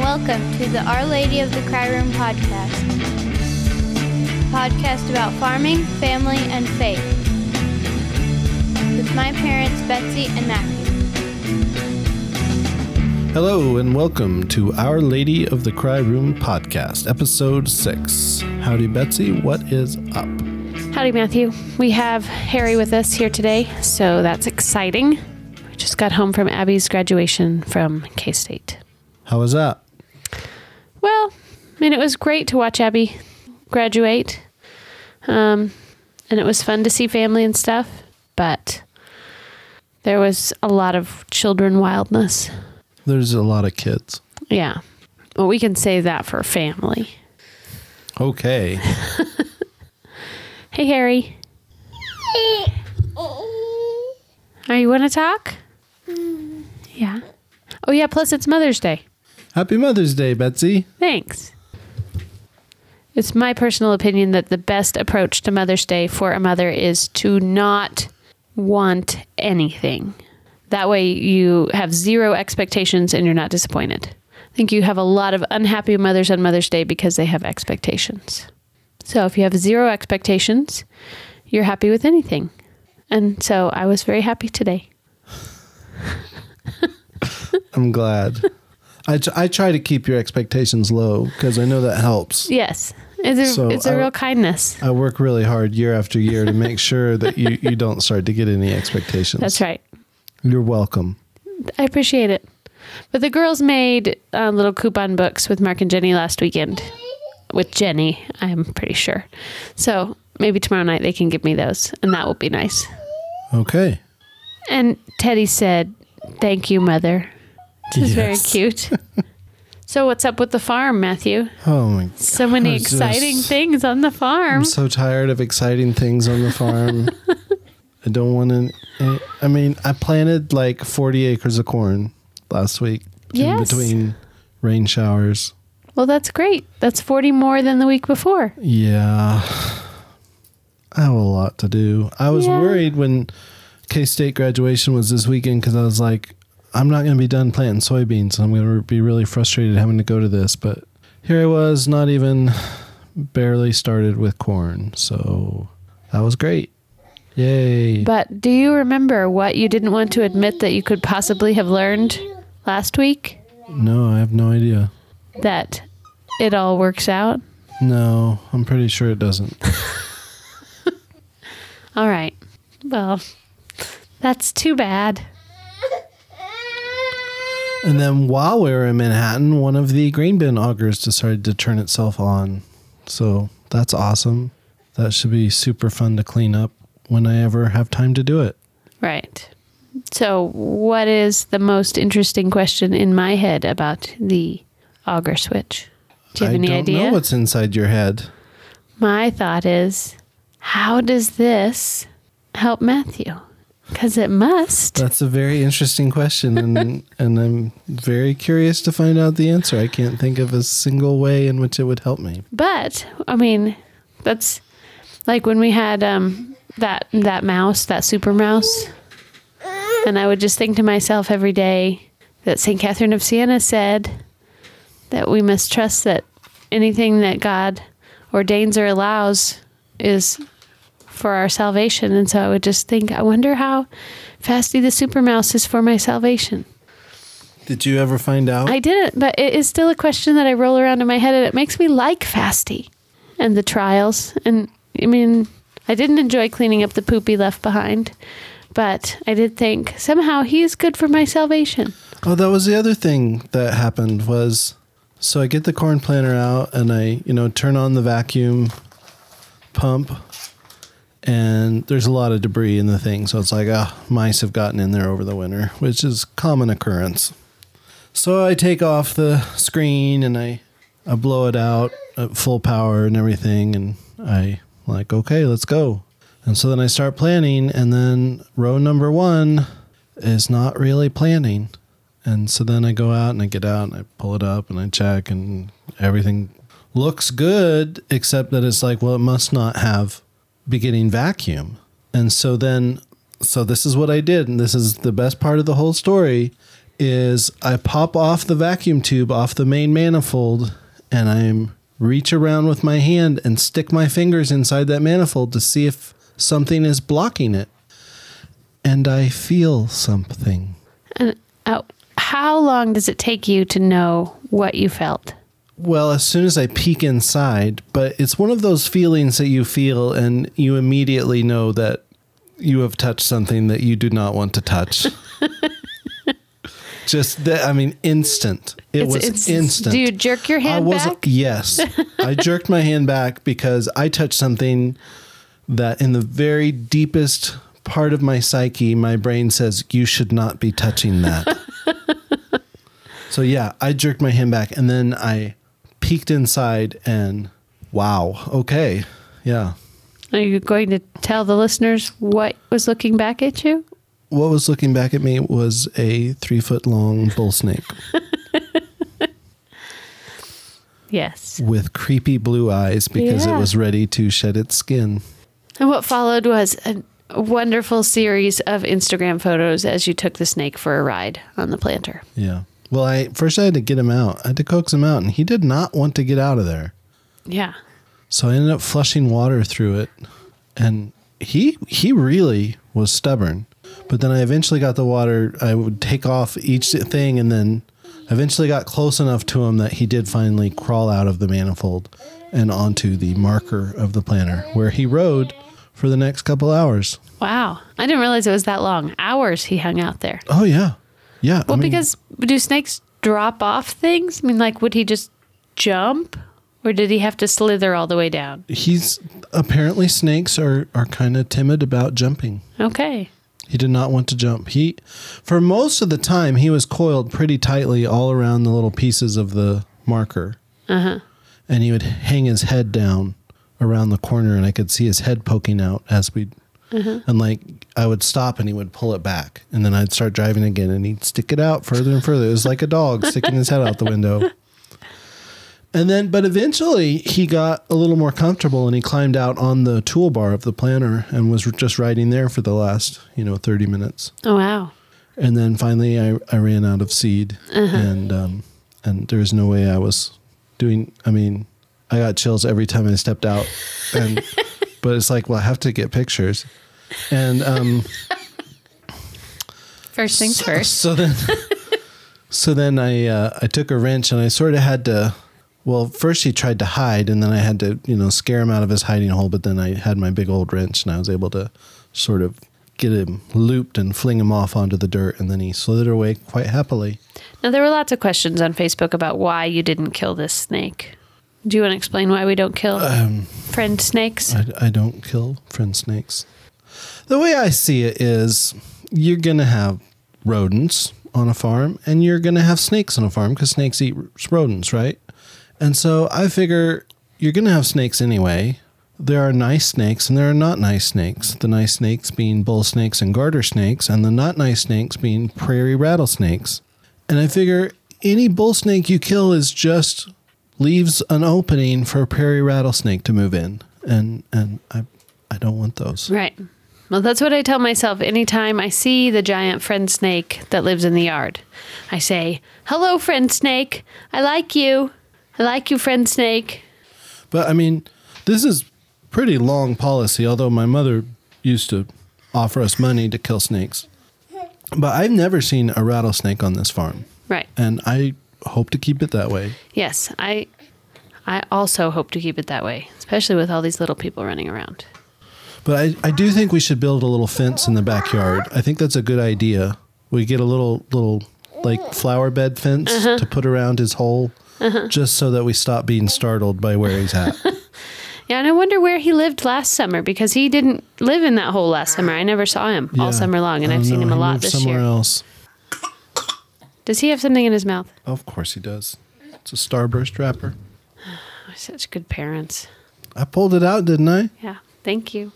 Howdy, and welcome to the Our Lady of the Cry Room podcast. Podcast about farming, family, and faith. With my parents, Betsy and Matthew. Hello, and welcome to Our Lady of the Cry Room podcast, episode six. Howdy, Betsy. What is up? Howdy, Matthew. We have Harry with us here today, so that's exciting. We just got home from Abby's graduation from K State. How was that? Well, I mean, it was great to watch Abby graduate, um, and it was fun to see family and stuff, but there was a lot of children wildness. There's a lot of kids. Yeah. Well, we can save that for family. Okay. Hey, Harry. Are you want to talk? Yeah. Oh, yeah. Plus, it's Mother's Day. Happy Mother's Day, Betsy. Thanks. It's my personal opinion that the best approach to Mother's Day for a mother is to not want anything. That way, you have zero expectations and you're not disappointed. I think you have a lot of unhappy mothers on Mother's Day because they have expectations. So, if you have zero expectations, you're happy with anything. And so, I was very happy today. I'm glad. I, t- I try to keep your expectations low because I know that helps. Yes, it's a, So, it's a I- real kindness. I work really hard year after year to make sure that you, you don't start to get any expectations. That's right. You're welcome. I appreciate it. But the girls made uh, little coupon books with Mark and Jenny last weekend. With Jenny, I'm pretty sure. So maybe tomorrow night they can give me those, and that will be nice. Okay. And Teddy said, Thank you, Mother. Which is very Yes. cute. so, what's up with the farm, Matthew? Oh my god. So many It's exciting things on the farm. I'm so tired of exciting things on the farm. I don't want to. I mean, I planted like 40 acres of corn last week in Yes. between rain showers. Well, that's great. That's 40 more than the week before. Yeah. I have a lot to do. I was Yeah. worried when K State graduation was this weekend because I was like, I'm not going to be done planting soybeans. I'm going to be really frustrated having to go to this. But here I was, not even barely started with corn. So that was great. Yay. But do you remember what you didn't want to admit that you could possibly have learned last week? No, I have no idea. That it all works out? No, I'm pretty sure it doesn't. All right. Well, that's too bad. And then while we were in Manhattan, one of the grain bin augers decided to turn itself on. So that's awesome. That should be super fun to clean up when I ever have time to do it. Right. So, what is the most interesting question in my head about the auger switch? Do you have I any don't idea? know what's inside your head. My thought is, how does this help Matthew? Because it must. That's a very interesting question, and and I'm very curious to find out the answer. I can't think of a single way in which it would help me. But I mean, that's like when we had um, that that mouse, that super mouse, and I would just think to myself every day that Saint Catherine of Siena said that we must trust that anything that God ordains or allows is for our salvation. And so I would just think, I wonder how Fasty the super mouse is for my salvation. Did you ever find out? I didn't, but it is still a question that I roll around in my head, and it makes me like Fasty and the trials. And I mean, I didn't enjoy cleaning up the poop he left behind, but I did think somehow he is good for my salvation. Oh, that was the other thing that happened was so I get the corn planter out and I, you know, turn on the vacuum pump and there's a lot of debris in the thing. So it's like, ah, mice have gotten in there over the winter, which is common occurrence. So I take off the screen and I, I blow it out at full power and everything. And I like, okay, let's go. And so then I start planning and then row number one is not really planning. And so then I go out and I get out and I pull it up and I check and everything looks good, except that it's like, well, it must not have beginning vacuum. And so then, so this is what I did. And this is the best part of the whole story is I pop off the vacuum tube off the main manifold and I'm reach around with my hand and stick my fingers inside that manifold to see if something is blocking it. And I feel something. And uh, how long does it take you to know what you felt? Well, as soon as I peek inside, but it's one of those feelings that you feel and you immediately know that you have touched something that you do not want to touch. Just that, I mean, instant. It was instant. Do you jerk your I hand was back? yes. I jerked my hand back because I touched something that in the very deepest part of my psyche, my brain says you should not be touching that. so yeah, I jerked my hand back and then I peeked inside and wow, okay. Yeah. Are you going to tell the listeners what was looking back at you? What was looking back at me was a three foot long bull snake Yes. with creepy blue eyes because it was ready to shed its skin. And what followed was a a wonderful series of Instagram photos as you took the snake for a ride on the planter. Yeah. Well, I first I had to get him out. I had to coax him out, and he did not want to get out of there. Yeah. So I ended up flushing water through it, and he he really was stubborn. But then I eventually got the water. I would take off each thing, and then eventually got close enough to him that he did finally crawl out of the manifold and onto the marker of the planter, where he rode for the next couple hours. Wow. I didn't realize it was that long. Hours he hung out there. Oh yeah, yeah. Well, I mean, because do snakes drop off things? I mean, like, would he just jump or did he have to slither all the way down? he's apparently snakes are are kind of timid about jumping. Okay. He did not want to jump. He, for most of the time, he was coiled pretty tightly all around the little pieces of the marker. Uh-huh. And he would hang his head down around the corner, and I could see his head poking out as we. And like I would stop, and he would pull it back, and then I'd start driving again, and he'd stick it out further and further. It was like a dog sticking his head out the window. And then, but eventually he got a little more comfortable and he climbed out on the toolbar of the planter and was just riding there for the last, you know, 30 minutes. Oh, wow. And then finally I, I ran out of seed and, um, and there was no way I was doing, I mean, I got chills every time I stepped out and, but it's like, well, I have to get pictures. And, um, First things first. so then, so then I uh, I took a wrench and I sort of had to. Well, first he tried to hide, and then I had to you know scare him out of his hiding hole. But then I had my big old wrench, and I was able to sort of get him looped and fling him off onto the dirt, and then he slithered away quite happily. Now, there were lots of questions on Facebook about why you didn't kill this snake. Do you want to explain why we don't kill friend snakes? I, I don't kill friend snakes. The way I see it is, you're gonna have rodents on a farm, and you're gonna have snakes on a farm because snakes eat rodents, right? And so I figure you're gonna have snakes anyway. There are nice snakes and there are not nice snakes. The nice snakes being bull snakes and garter snakes, and the not nice snakes being prairie rattlesnakes. And I figure any bull snake you kill is just leaves an opening for a prairie rattlesnake to move in, and and I I don't want those. Right. Well, that's what I tell myself anytime I see the giant friend snake that lives in the yard. I say, Hello, friend snake. I like you. I like you, friend snake. But I mean, this is pretty long policy. Although my mother used to offer us money to kill snakes, but I've never seen a rattlesnake on this farm, Right. and I hope to keep it that way. Yes, I I also hope to keep it that way, especially with all these little people running around. But I, I do think we should build a little fence in the backyard. I think that's a good idea. We get a little little like flower bed fence uh-huh. to put around his hole, uh-huh. just so that we stop being startled by where he's at. Yeah, and I wonder where he lived last summer because he didn't live in that hole last summer. I never saw him all summer long, and I've don't seen him a lot this somewhere year. else. Does he have something in his mouth? Of course he does. It's a starburst wrapper. Oh, such good parents. I pulled it out, didn't I? Yeah, thank you.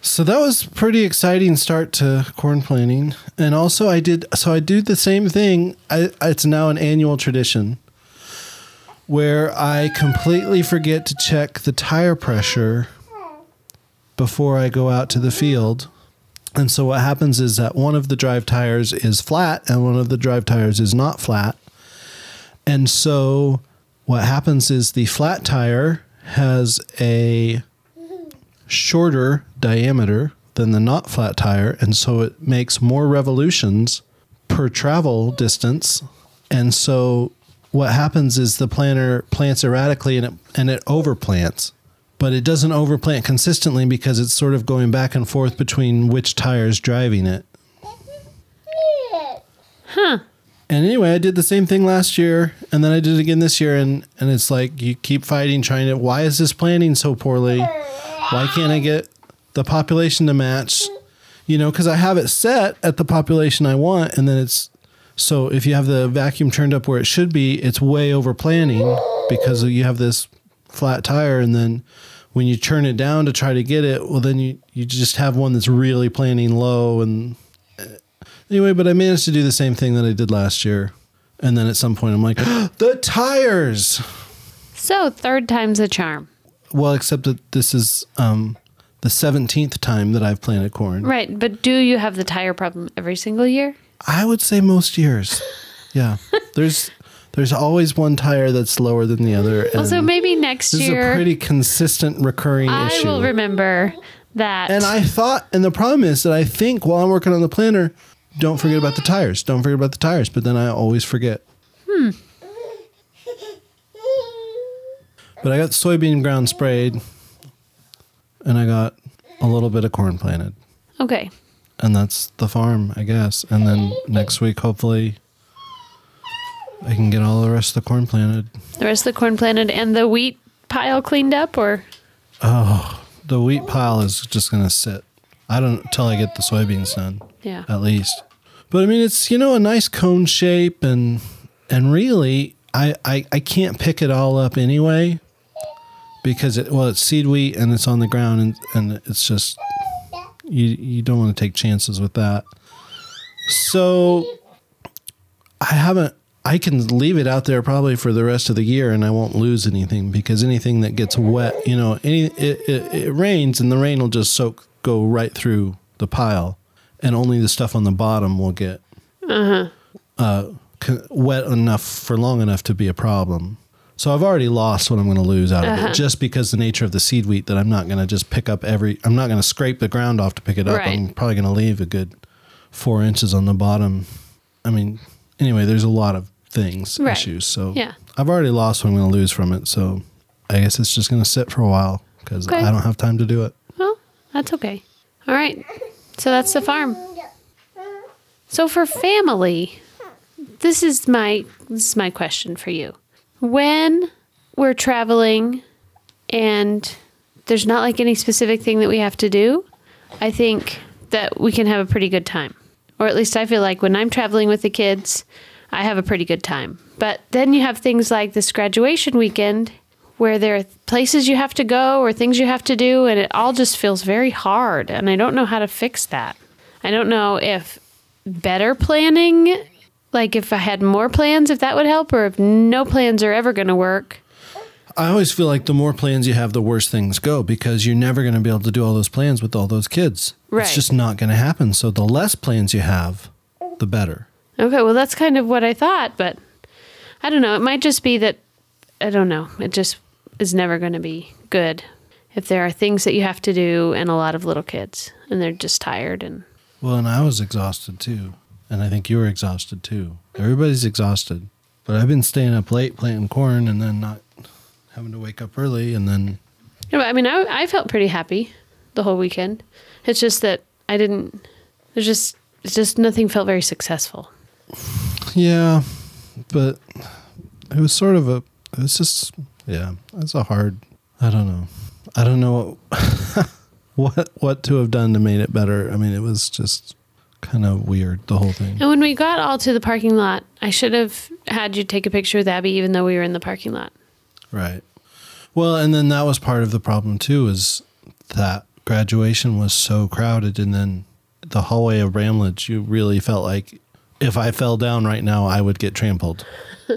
So that was pretty exciting start to corn planting. And also I did so I do the same thing. I, it's now an annual tradition where I completely forget to check the tire pressure before I go out to the field. And so what happens is that one of the drive tires is flat and one of the drive tires is not flat. And so what happens is the flat tire has a shorter diameter than the not flat tire. And so it makes more revolutions per travel distance. And so what happens is the planter plants erratically and it, and it overplants. But it doesn't overplant consistently because it's sort of going back and forth between which tire is driving it. Huh. And anyway, I did the same thing last year, and then I did it again this year, and and it's like you keep fighting, trying to. Why is this planting so poorly? Why can't I get the population to match? You know, because I have it set at the population I want, and then it's so if you have the vacuum turned up where it should be, it's way over planning because you have this flat tire, and then when you turn it down to try to get it, well, then you you just have one that's really planning low and Anyway, but I managed to do the same thing that I did last year. And then at some point, I'm like, the tires. So third time's a charm. Well, except that this is um, the 17th time that I've planted corn. Right. But do you have the tire problem every single year? I would say most years. Yeah. there's there's always one tire that's lower than the other. Also, maybe next year this is a pretty consistent recurring I issue. I will remember that. and I thought, and the problem is that I think while I'm working on the planter, don't forget about the tires. Don't forget about the tires. But then I always forget. Hmm. But I got soybean ground sprayed, and I got a little bit of corn planted, okay. and that's the farm, I guess. And then next week, hopefully, I can get all the rest of the corn planted. The rest of the corn planted and the wheat pile cleaned up, or Oh, The wheat pile is just gonna sit. I don't until I get the soybeans done. yeah. at least. But I mean, it's you know a nice cone shape, and and really, I I, I can't pick it all up anyway, because it well it's seed wheat and it's on the ground, and and it's just you you don't want to take chances with that. So I haven't. I can leave it out there probably for the rest of the year, and I won't lose anything because anything that gets wet, you know, any it, it, it rains and the rain will just soak go right through the pile, and only the stuff on the bottom will get uh, co- wet enough for long enough to be a problem. So I've already lost what I'm going to lose out of it, just because the nature of the seed wheat that I'm not going to just pick up every. I'm not going to scrape the ground off to pick it up. Right. I'm probably going to leave a good four inches on the bottom. I mean, anyway, there's a lot of things Right. issues. So Yeah. I've already lost what I'm going to lose from it. So I guess it's just going to sit for a while because Okay. I don't have time to do it. Well, that's okay. All right. So that's the farm. So for family, this is my this is my question for you. When we're traveling and there's not like any specific thing that we have to do, I think that we can have a pretty good time. Or at least I feel like when I'm traveling with the kids, I have a pretty good time. But then you have things like this graduation weekend where there are places you have to go or things you have to do, and it all just feels very hard. And I don't know how to fix that. I don't know if better planning, like if I had more plans, if that would help, or if no plans are ever going to work. I always feel like the more plans you have, the worse things go because you're never going to be able to do all those plans with all those kids. Right. It's just not going to happen. So the less plans you have, the better. Okay, well, that's kind of what I thought, but I don't know. It might just be that, I don't know. It just is never going to be good if there are things that you have to do and a lot of little kids and they're just tired and Well, and I was exhausted too. And I think you were exhausted too. Everybody's exhausted. But I've been staying up late planting corn and then not having to wake up early and then Yeah, but I mean, I, I felt pretty happy the whole weekend. It's just that I didn't. There's just it's just nothing felt very successful. Yeah, but it was sort of a it was just yeah, it's a hard I don't know. I don't know what what what to have done to make it better. I mean, it was just kind of weird the whole thing. And when we got all to the parking lot, I should have had you take a picture with Abby, even though we were in the parking lot. Right. Well, and then that was part of the problem too is that graduation was so crowded and then the hallway of Bramlage, you really felt like if I fell down right now, I would get trampled.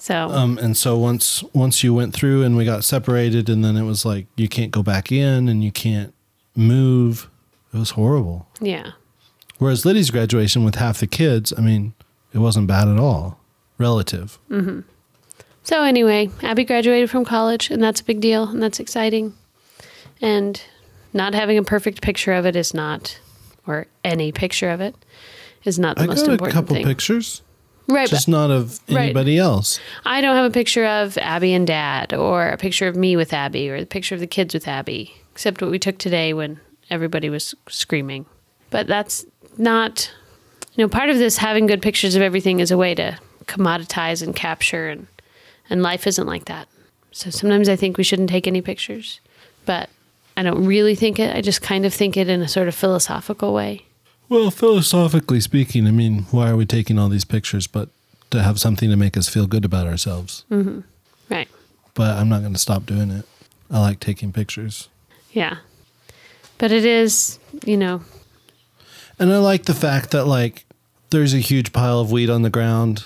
So Um, and so once once you went through and we got separated, and then it was like you can't go back in and you can't move. It was horrible. Yeah. Whereas Liddy's graduation with half the kids, I mean, it wasn't bad at all. Relative. So anyway, Abby graduated from college, and that's a big deal, and that's exciting. And not having a perfect picture of it is not, or any picture of it, is not the I most got a couple thing. pictures, right, just but not of Right. anybody else. I don't have a picture of Abby and Dad, or a picture of me with Abby, or a picture of the kids with Abby, except what we took today when everybody was screaming. But that's not, you know, part of this having good pictures of everything is a way to commoditize and capture, and and life isn't like that. So sometimes I think we shouldn't take any pictures, but I don't really think it. I just kind of think it in a sort of philosophical way. Well, philosophically speaking, I mean, why are we taking all these pictures but to have something to make us feel good about ourselves? Mm-hmm. Right. But I'm not going to stop doing it. I like taking pictures. Yeah. But it is, you know, And I like the fact that like there's a huge pile of weed on the ground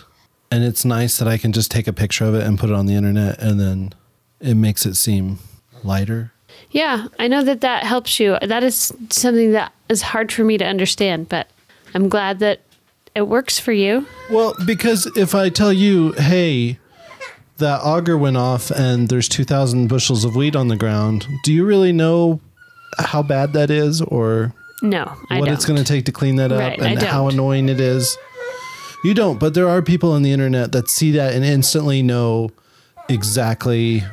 and it's nice that I can just take a picture of it and put it on the internet and then it makes it seem lighter. Yeah, I know that that helps you. That is something that is hard for me to understand, but I'm glad that it works for you. Well, because if I tell you, "Hey, that auger went off and there's 2000 bushels of weed on the ground." Do you really know how bad that is or No, I what it's going to take to clean that up Right, and how annoying it is. You don't, but there are people on the internet that see that and instantly know exactly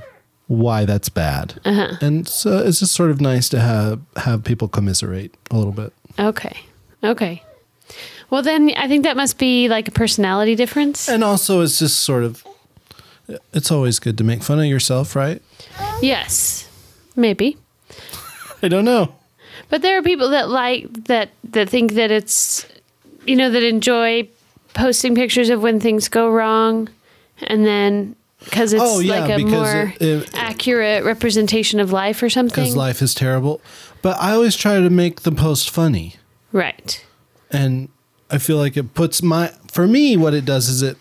why that's bad. Uh-huh. And so it's just sort of nice to have have people commiserate a little bit. Okay. Okay. Well, then I think that must be like a personality difference. And also it's just sort of it's always good to make fun of yourself, right? yes, maybe. I don't know. But there are people that like that that think that it's you know that enjoy posting pictures of when things go wrong and then because it's Oh, yeah, like a more it- it- accurate representation of life or something. Because life is terrible. But I always try to make the post funny. right. and I feel like it puts my for me what it does is it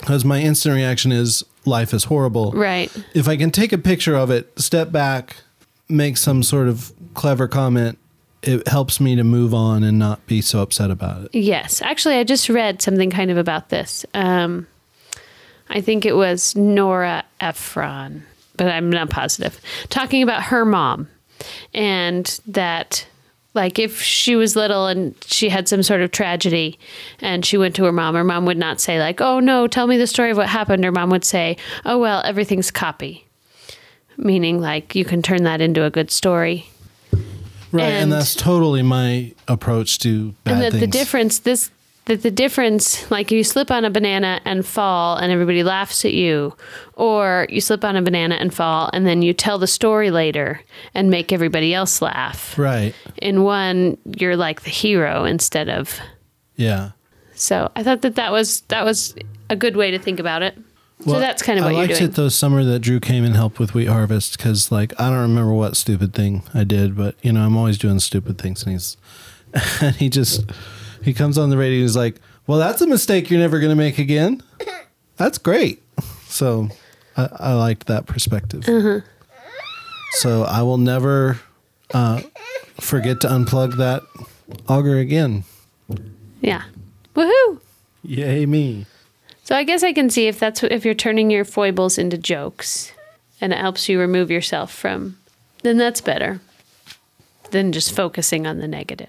because my instant reaction is life is horrible. Right. If I can take a picture of it, step back, make some sort of clever comment, it helps me to move on and not be so upset about it. Yes, actually, I just read something kind of about this. Um, I think it was Nora Ephron, but I'm not positive, talking about her mom and that. Like if she was little and she had some sort of tragedy and she went to her mom, her mom would not say like, "Oh no, tell me the story of what happened." Her mom would say, "Oh well, everything's copy." Meaning like you can turn that into a good story. Right. And, And- that's totally my approach to bad and that things. the difference this that the difference like you slip on a banana and fall and everybody laughs at you or you slip on a banana and fall and then you tell the story later and make everybody else laugh right. in one you're like the hero instead of Yeah. so i thought that that was that was a good way to think about it so Well, that's kind of what I you're liked it though summer that Drew came and helped with Wheat Harvest because like I don't remember what stupid thing I did, but you know I'm always doing stupid things, and he's and he just he comes on the radio and he's like, "Well, that's a mistake you're never going to make again." That's great. So I, I liked that perspective. Mm-hmm. So I will never uh, forget to unplug that auger again. yeah woohoo Yay me! So I guess I can see if that's if you're turning your foibles into jokes and it helps you remove yourself from then that's better than just focusing on the negative.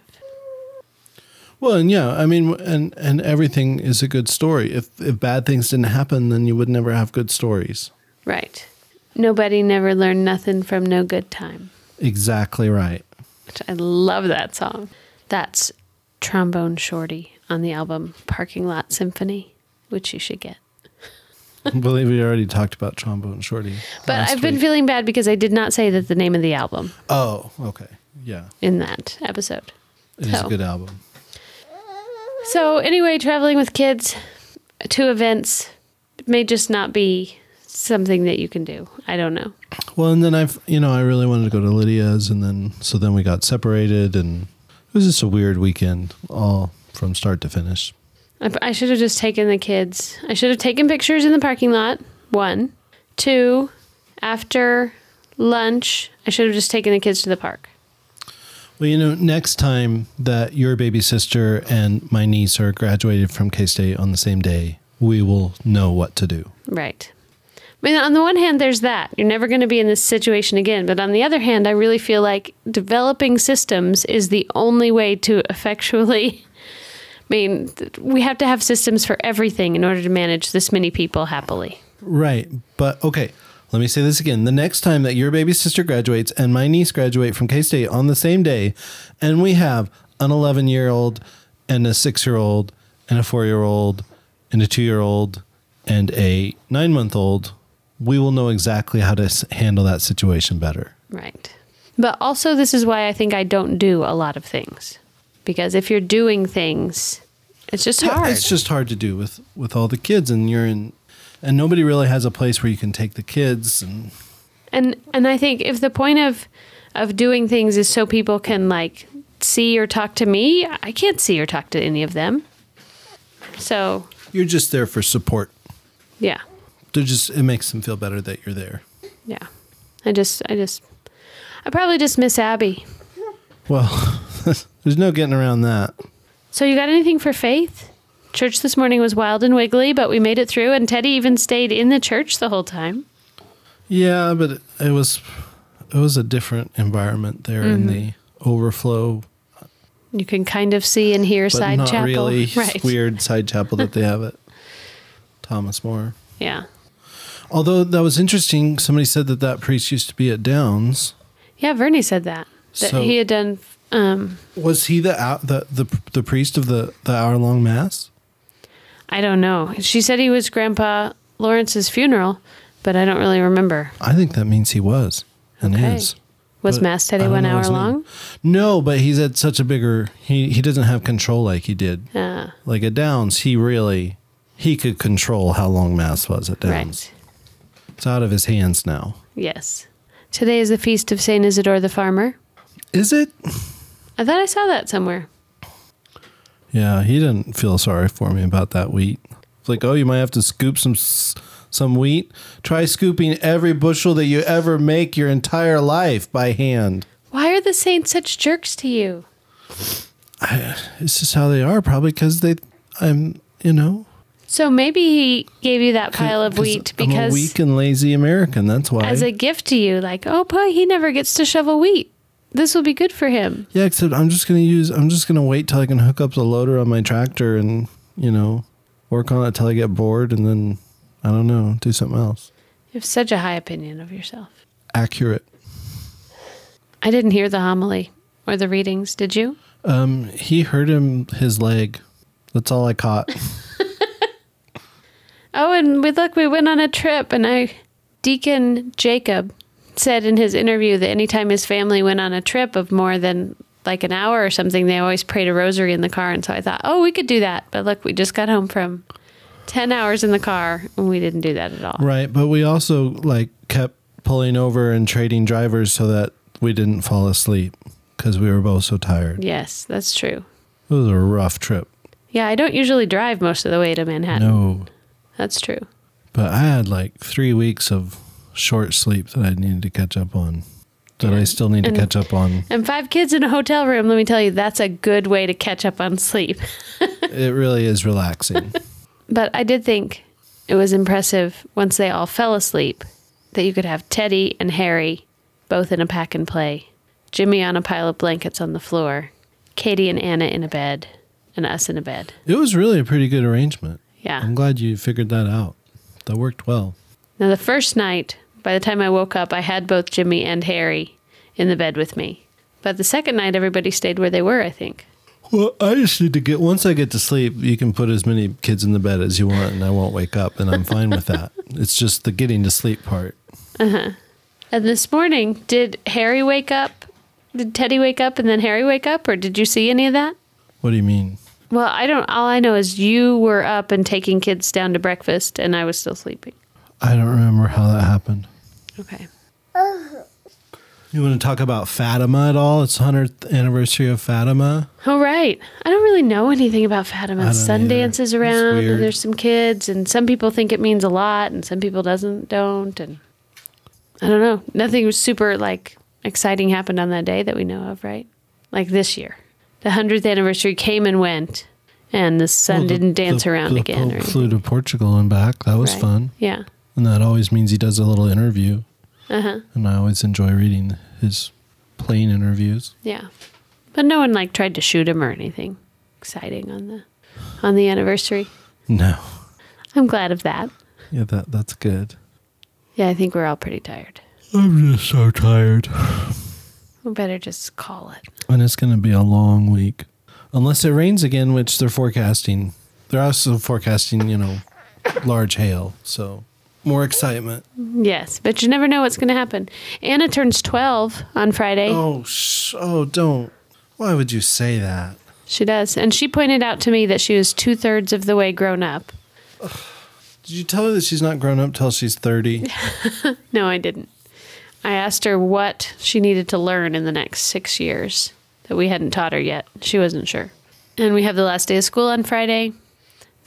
Well, and yeah, I mean, and and everything is a good story. If if bad things didn't happen, then you would never have good stories. Right. Nobody never learned nothing from no good time. Exactly right. Which I love that song. That's Trombone Shorty on the album Parking Lot Symphony, which you should get. I believe we already talked about trombone shorty. But I've been week. feeling bad because I did not say that the name of the album Oh, okay, yeah, in that episode. it is a good album. So anyway, traveling with kids to events may just not be something that you can do. I don't know. Well, and then I've you know I really wanted to go to Lydia's, and then so then we got separated, and it was just a weird weekend, all from start to finish. I, I should have just taken the kids. I should have taken pictures in the parking lot. One, two, after lunch, I should have just taken the kids to the park. Well, you know, next time that your baby sister and my niece are graduated from K State on the same day, we will know what to do. Right. I mean, on the one hand, there's that. You're never going to be in this situation again. But on the other hand, I really feel like developing systems is the only way to effectually. I mean, we have to have systems for everything in order to manage this many people happily. Right. But okay, let me say this again. The next time that your baby sister graduates and my niece graduate from K State on the same day, and we have an 11 year old and a six year old and a four year old and a two year old and a nine month old, we will know exactly how to handle that situation better. Right. But also, this is why I think I don't do a lot of things. Because if you're doing things, it's just Yeah, hard. It's just hard to do with with all the kids, and you're in, and nobody really has a place where you can take the kids. And and and I think if the point of of doing things is so people can like see or talk to me, I can't see or talk to any of them. So you're just there for support. yeah, They're just it makes them feel better that you're there. yeah. I just I just I probably just miss Abby. Well, there's no getting around that. So you got anything for Faith? Church this morning was wild and wiggly, but we made it through, and Teddy even stayed in the church the whole time. Yeah, but it, was it was a different environment there in the overflow, You can kind of see and hear but side not chapel, really right? weird side chapel that they have at Thomas More. Yeah, Although that was interesting, somebody said that that priest used to be at Downs. yeah. Vernie said that that So- he had done. Um, Was he the the the, the priest of the the hour long mass? I don't know. She said he was Grandpa Lawrence's funeral, but I don't really remember. I think that means he was and Okay. is. Was Mass Teddy one hour long? No, but he's at such a bigger. He he doesn't have control like he did. Uh, Like at Downs, he really he could control how long mass was at Downs. right. It's out of his hands now. Yes. Today is the feast of Saint Isidore the Farmer. Is it? I thought I saw that somewhere. Yeah, he didn't feel sorry for me about that wheat. It's like, oh, you might have to scoop some some wheat. Try scooping every bushel that you ever make your entire life by hand. Why are the saints such jerks to you? It's just how they are, probably because they, I'm, you know, So maybe he gave you that pile of wheat I'm a because weak and lazy American. That's why. as a gift to you, like, oh boy, he never gets to shovel wheat. This will be good for him. Yeah, except I'm just gonna use. I'm just gonna wait till I can hook up the loader on my tractor and you know work on it till I get bored, and then I don't know, do something else. You have such a high opinion of yourself. Accurate. I didn't hear the homily or the readings. Did you? Um, he hurt him his leg. That's all I caught. Oh, and we look, we went on a trip, and I, Deacon Jacob, said in his interview that anytime his family went on a trip of more than like an hour or something, they always prayed a rosary in the car. And so I thought, oh, we could do that. But look, we just got home from 10 hours in the car, and we didn't do that at all. right, but we also like kept pulling over and trading drivers so that we didn't fall asleep because we were both so tired. Yes, that's true. It was a rough trip. Yeah, I don't usually drive most of the way to Manhattan. No, That's true. but I had like three weeks of short sleep that I needed to catch up on. That I still need to catch up on. And five kids in a hotel room, let me tell you, that's a good way to catch up on sleep. It really is relaxing. But I did think it was impressive once they all fell asleep that you could have Teddy and Harry both in a pack and play, Jimmy on a pile of blankets on the floor, Katie and Anna in a bed, and us in a bed. It was really a pretty good arrangement. Yeah. I'm glad you figured that out. That worked well. Now, the first night, by the time I woke up, I had both Jimmy and Harry in the bed with me. But the second night, everybody stayed where they were, I think. Well, I just need to get once I get to sleep, you can put as many kids in the bed as you want and I won't wake up and I'm fine with that. It's just the getting to sleep part. Uh huh. And this morning, did Harry wake up? Did Teddy wake up and then Harry wake up? Or did you see any of that? What do you mean? Well, I don't. All I know is you were up and taking kids down to breakfast, and I was still sleeping. I don't remember how that happened. Okay. You want to talk about Fatima at all? It's 100th anniversary of Fatima. All right. I don't really know anything about Fatima. Sundance is around, and there's some kids, and some people think it means a lot, and some people doesn't don't, and I don't know. Nothing was super like exciting happened on that day that we know of, right? like this year. The 100th anniversary came and went, and the sun Well, the- didn't dance the- around the again. Pope Or flew to Portugal and back. That was Right. fun. Yeah. And that always means he does a little interview. Uh huh. And I always enjoy reading his plane interviews. Yeah. But no one like tried to shoot him or anything exciting on the on the anniversary. No. I'm glad of that. Yeah, that that's good. Yeah, I think we're all pretty tired. I'm just so tired. We better just call it. And it's going to be a long week. Unless it rains again, which they're forecasting. They're also forecasting, you know, large hail. So more excitement. Yes, but you never know what's going to happen. Anna turns 12 on Friday. Oh, sh- oh, don't. Why would you say that? She does. And she pointed out to me that she was two thirds of the way grown up. Did you tell her that she's not grown up till she's 30? No, I didn't. I asked her what she needed to learn in the next six years that we hadn't taught her yet. She wasn't sure. And we have the last day of school on Friday,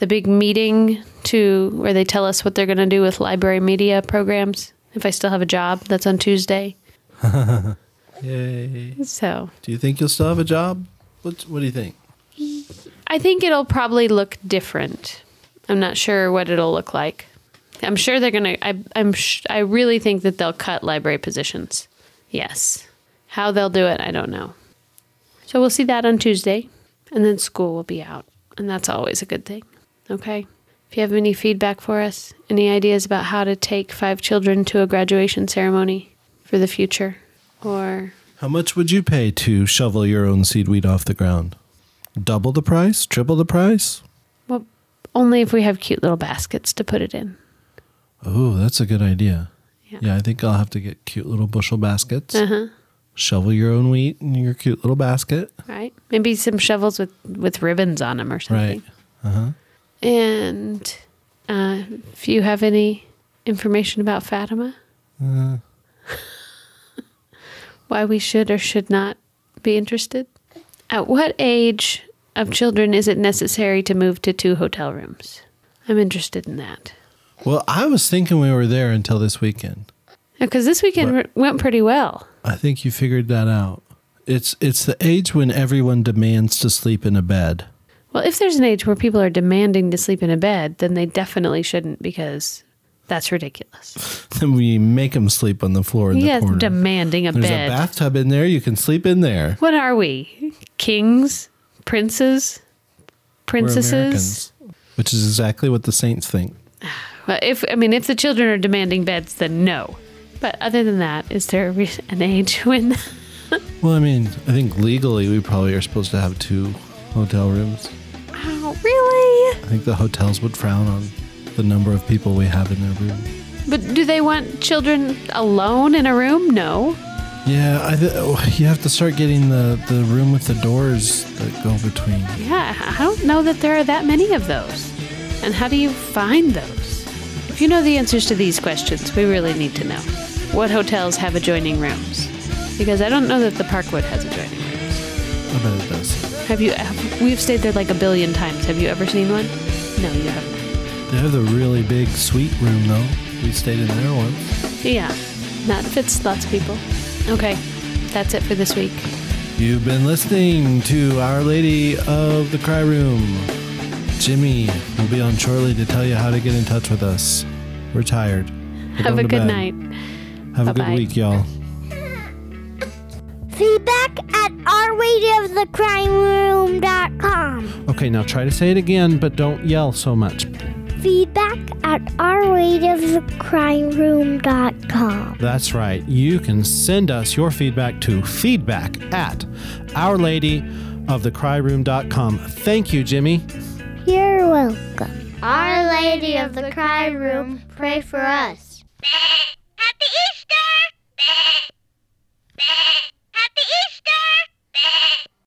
the big meeting to where they tell us what they're going to do with library media programs. If I still have a job, that's on Tuesday. Yay. So Do you think you'll still have a job? What, what do you think? I think it'll probably look different. I'm not sure what it'll look like. I'm sure they're gonna. I, I'm. Sh- I really think that they'll cut library positions. Yes. How they'll do it, I don't know. So we'll see that on Tuesday, and then school will be out, and that's always a good thing. Okay. If you have any feedback for us, any ideas about how to take five children to a graduation ceremony for the future, or How much would you pay to shovel your own seed wheat off the ground? Double the price? Triple the price? well, only if we have cute little baskets to put it in. Oh, that's a good idea. Yeah. Yeah, I think I'll have to get cute little bushel baskets. Uh huh. Shovel your own wheat in your cute little basket. right? Maybe some shovels with with ribbons on them or something. Right. Uh huh. And uh, if you have any information about Fatima, Uh, why we should or should not be interested. At what age of children is it necessary to move to two hotel rooms? I'm interested in that. well, I was thinking we were there until this weekend. Because this weekend went pretty well. I think you figured that out. It's it's the age when everyone demands to sleep in a bed. Well, if there's an age where people are demanding to sleep in a bed, then they definitely shouldn't because that's ridiculous. Then we make them sleep on the floor in the Yes, corner. demanding a There's bed. There's a bathtub in there. You can sleep in there. What are we? Kings? Princes? Princesses? Which is exactly what the saints think. Well, if I mean, if the children are demanding beds, then no. But other than that, is there an age when? Well, I mean, I think legally we probably are supposed to have two hotel rooms. Oh, really? I think the hotels would frown on the number of people we have in their room. But do they want children alone in a room? No. Yeah, I th- oh, you have to start getting the, the room with the doors that go between. Yeah, I don't know that there are that many of those. And how do you find those? If you know the answers to these questions, we really need to know. What hotels have adjoining rooms? Because I don't know that the Parkwood has adjoining rooms. I bet it does. Have you? Have, we've stayed there like a billion times. Have you ever seen one? No, you haven't. They have the really big suite room though. We stayed in there once. Yeah, that fits lots of people. Okay, that's it for this week. You've been listening to Our Lady of the Cry Room. Jimmy will be on shortly to tell you how to get in touch with us. We're tired. We're Have a good bed. night. Have a Bye-bye. good week, y'all feedback at ourradioofthecrimeroom.com. Okay, now try to say it again, but don't yell so much. Feedback at ourradioofthecrimeroom.com. That's right. You can send us your feedback to feedback at ourladyofthecryroom.com. Thank you, Jimmy. You're welcome. Our Lady of the Cry Room, pray for us. Happy Easter! Hey!